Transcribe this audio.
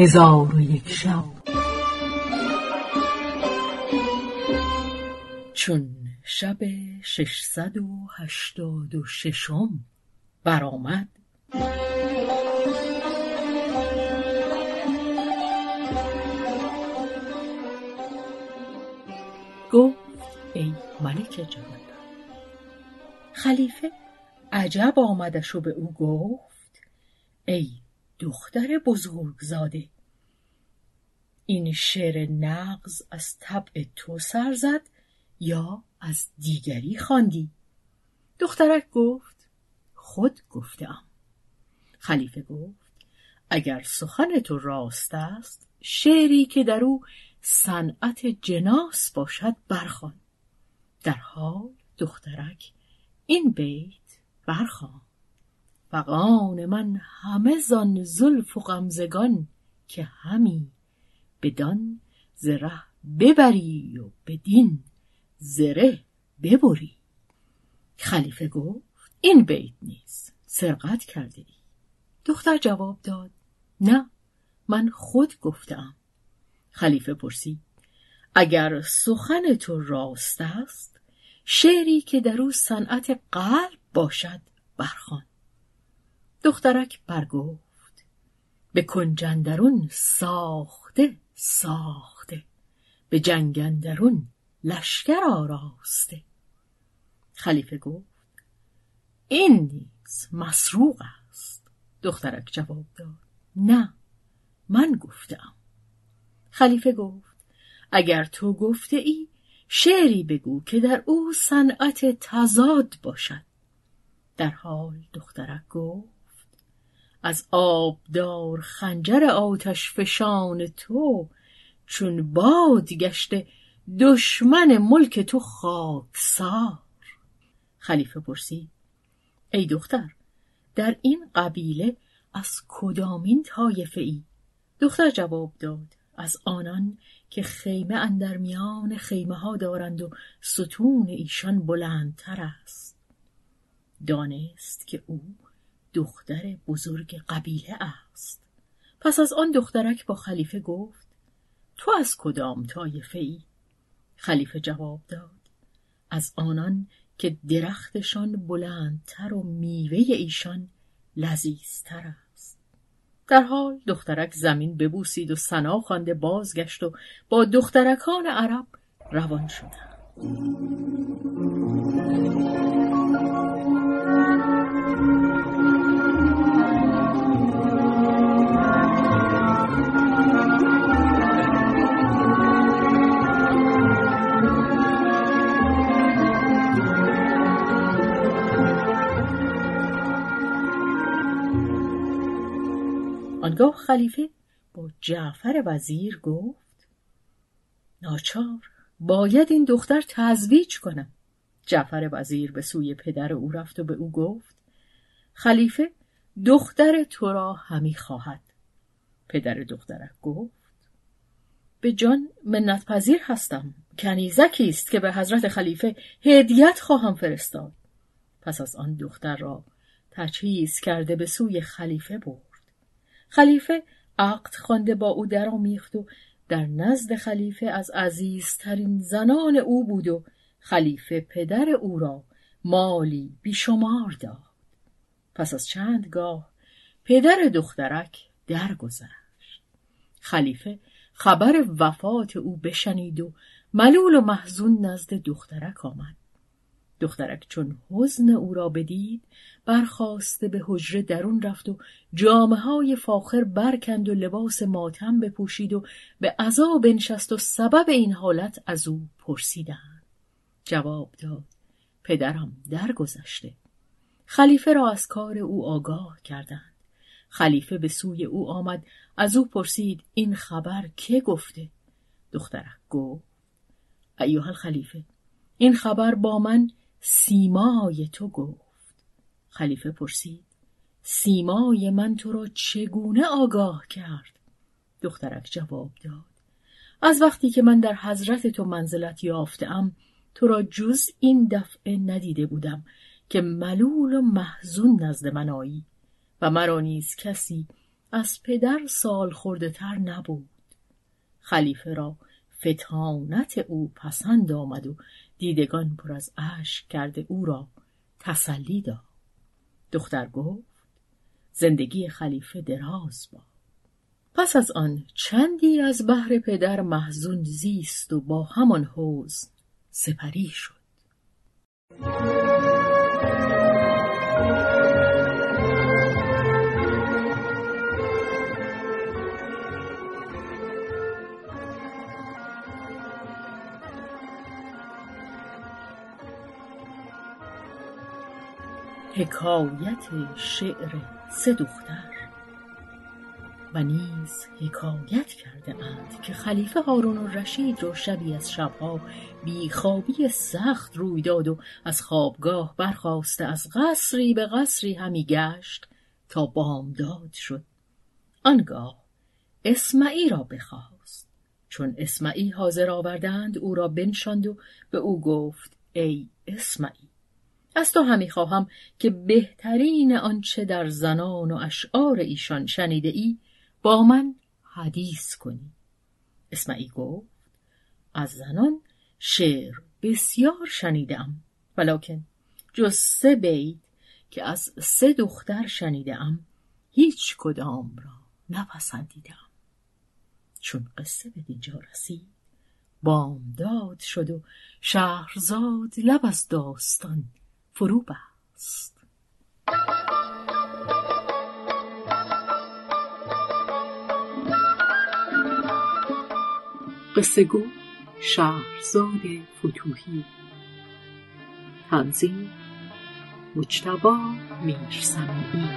هزار و یک شب. چون شب ششصد و هشتاد و ششم برآمد گفت ای ملک جوان خلیفه عجب آمدش و به او گفت ای دختر بزرگزاده. این شعر نغز از طبع تو سر زد یا از دیگری خواندی؟ دخترک گفت خود گفتم خلیفه گفت اگر سخن تو راست است شعری که در او صنعت جناس باشد برخوان. در حال دخترک این بیت برخوان. فقان من همه زان زلف و غمزگان که همی. بدان زره ببری و بدین زره ببری. خلیفه گفت این بیت نیست. سرقت کرده ای. دختر جواب داد نه من خود گفتم. خلیفه پرسید اگر سخن تو راست است شعری که در او صنعت قلب باشد برخوان. دخترک برگفت. به کنجندرون ساخته ساخته. به جنگندرون لشکر آراسته. خلیفه گفت این نیز مسروق است. دخترک جواب داد نه من گفتم. خلیفه گفت اگر تو گفته ای شعری بگو که در او صنعت تزاد باشد. در حال دخترک گفت از آبدار خنجر آتش فشان تو چون باد گشته دشمن ملک تو خاکسار. خلیفه پرسید ای دختر در این قبیله از کدامین طایفه ای؟ دختر جواب داد از آنان که خیمه اندر میان خیمه ها دارند و ستون ایشان بلندتر است. دانست که او دختر بزرگ قبیله است. پس از آن دخترک با خلیفه گفت تو از کدام طایفه ای خلیفه جواب داد از آنان که درختشان بلندتر و میوه ایشان لذیذتر است. در حال دخترک زمین ببوسید و سنا خوانده بازگشت و با دخترکان عرب روان شدند. آنگاه خلیفه با جعفر وزیر گفت ناچار باید این دختر تزویج کنم. جعفر وزیر به سوی پدر او رفت و به او گفت خلیفه دختر تو را همی خواهد. پدر دخترک گفت به جان منت پذیر هستم. کنیزکی است که به حضرت خلیفه هدیت خواهم فرستاد. پس از آن دختر را تجهیز کرده به سوی خلیفه برد. خلیفه عقد خوانده با او درآمیخت و در نزد خلیفه از عزیزترین زنان او بود و خلیفه پدر او را مالی بیشمار داد. پس از چندگاه پدر دخترک درگذشت. خلیفه خبر وفات او بشنید و ملول و محزون نزد دخترک آمد. دخترک چون حزن او را بدید برخواسته به حجره درون رفت و جامه های فاخر برکند و لباس ماتم بپوشید و به عذا بنشست و سبب این حالت از او پرسیدند. جواب داد پدرم درگذشته. خلیفه را از کار او آگاه کردند. خلیفه به سوی او آمد از او پرسید این خبر که گفته. دخترک گفت ایوه خلیفه این خبر با من سیمای تو گفت. خلیفه پرسید. سیمای من تو را چگونه آگاه کرد؟ دخترک جواب داد. از وقتی که من در حضرت تو منزلت یافتم تو را جز این دفعه ندیده بودم که ملول و محزون نزد من آیی و مرا نیز کسی از پدر سال خورده تر نبود. خلیفه را فتانت او پسند آمد و دیدگان پر از اشک کرده او را تسلی داد. دختر گفت زندگی خلیفه دراز باد. پس از آن چندی از بهر پدر محزون زیست و با همان حوز سپری شد. حکایت شعر سه دختر. و نیز حکایت کرده اند که خلیفه هارون الرشید را شبی از شبها بیخوابی سخت روی داد و از خوابگاه برخواسته از قصری به قصری همی گشت تا بامداد شد. آنگاه اسمعی را بخواست. چون اسمعی حاضر آوردند او را بنشاند و به او گفت ای اسمعی از تو همی خواهم که بهترین آنچه در زنان و اشعار ایشان شنیده ای با من حدیث کنی. اسمعی گفت از زنان شعر بسیار شنیدم ولیکن جز سه بیت که از سه دختر شنیدم هیچ کدام را نپسندیدم چون قصه به دینجا رسید بامداد شد و شهرزاد لب از داستان فرو بست قصه گو شهرزاد فتوحی تنظیم مجتبا میرسمی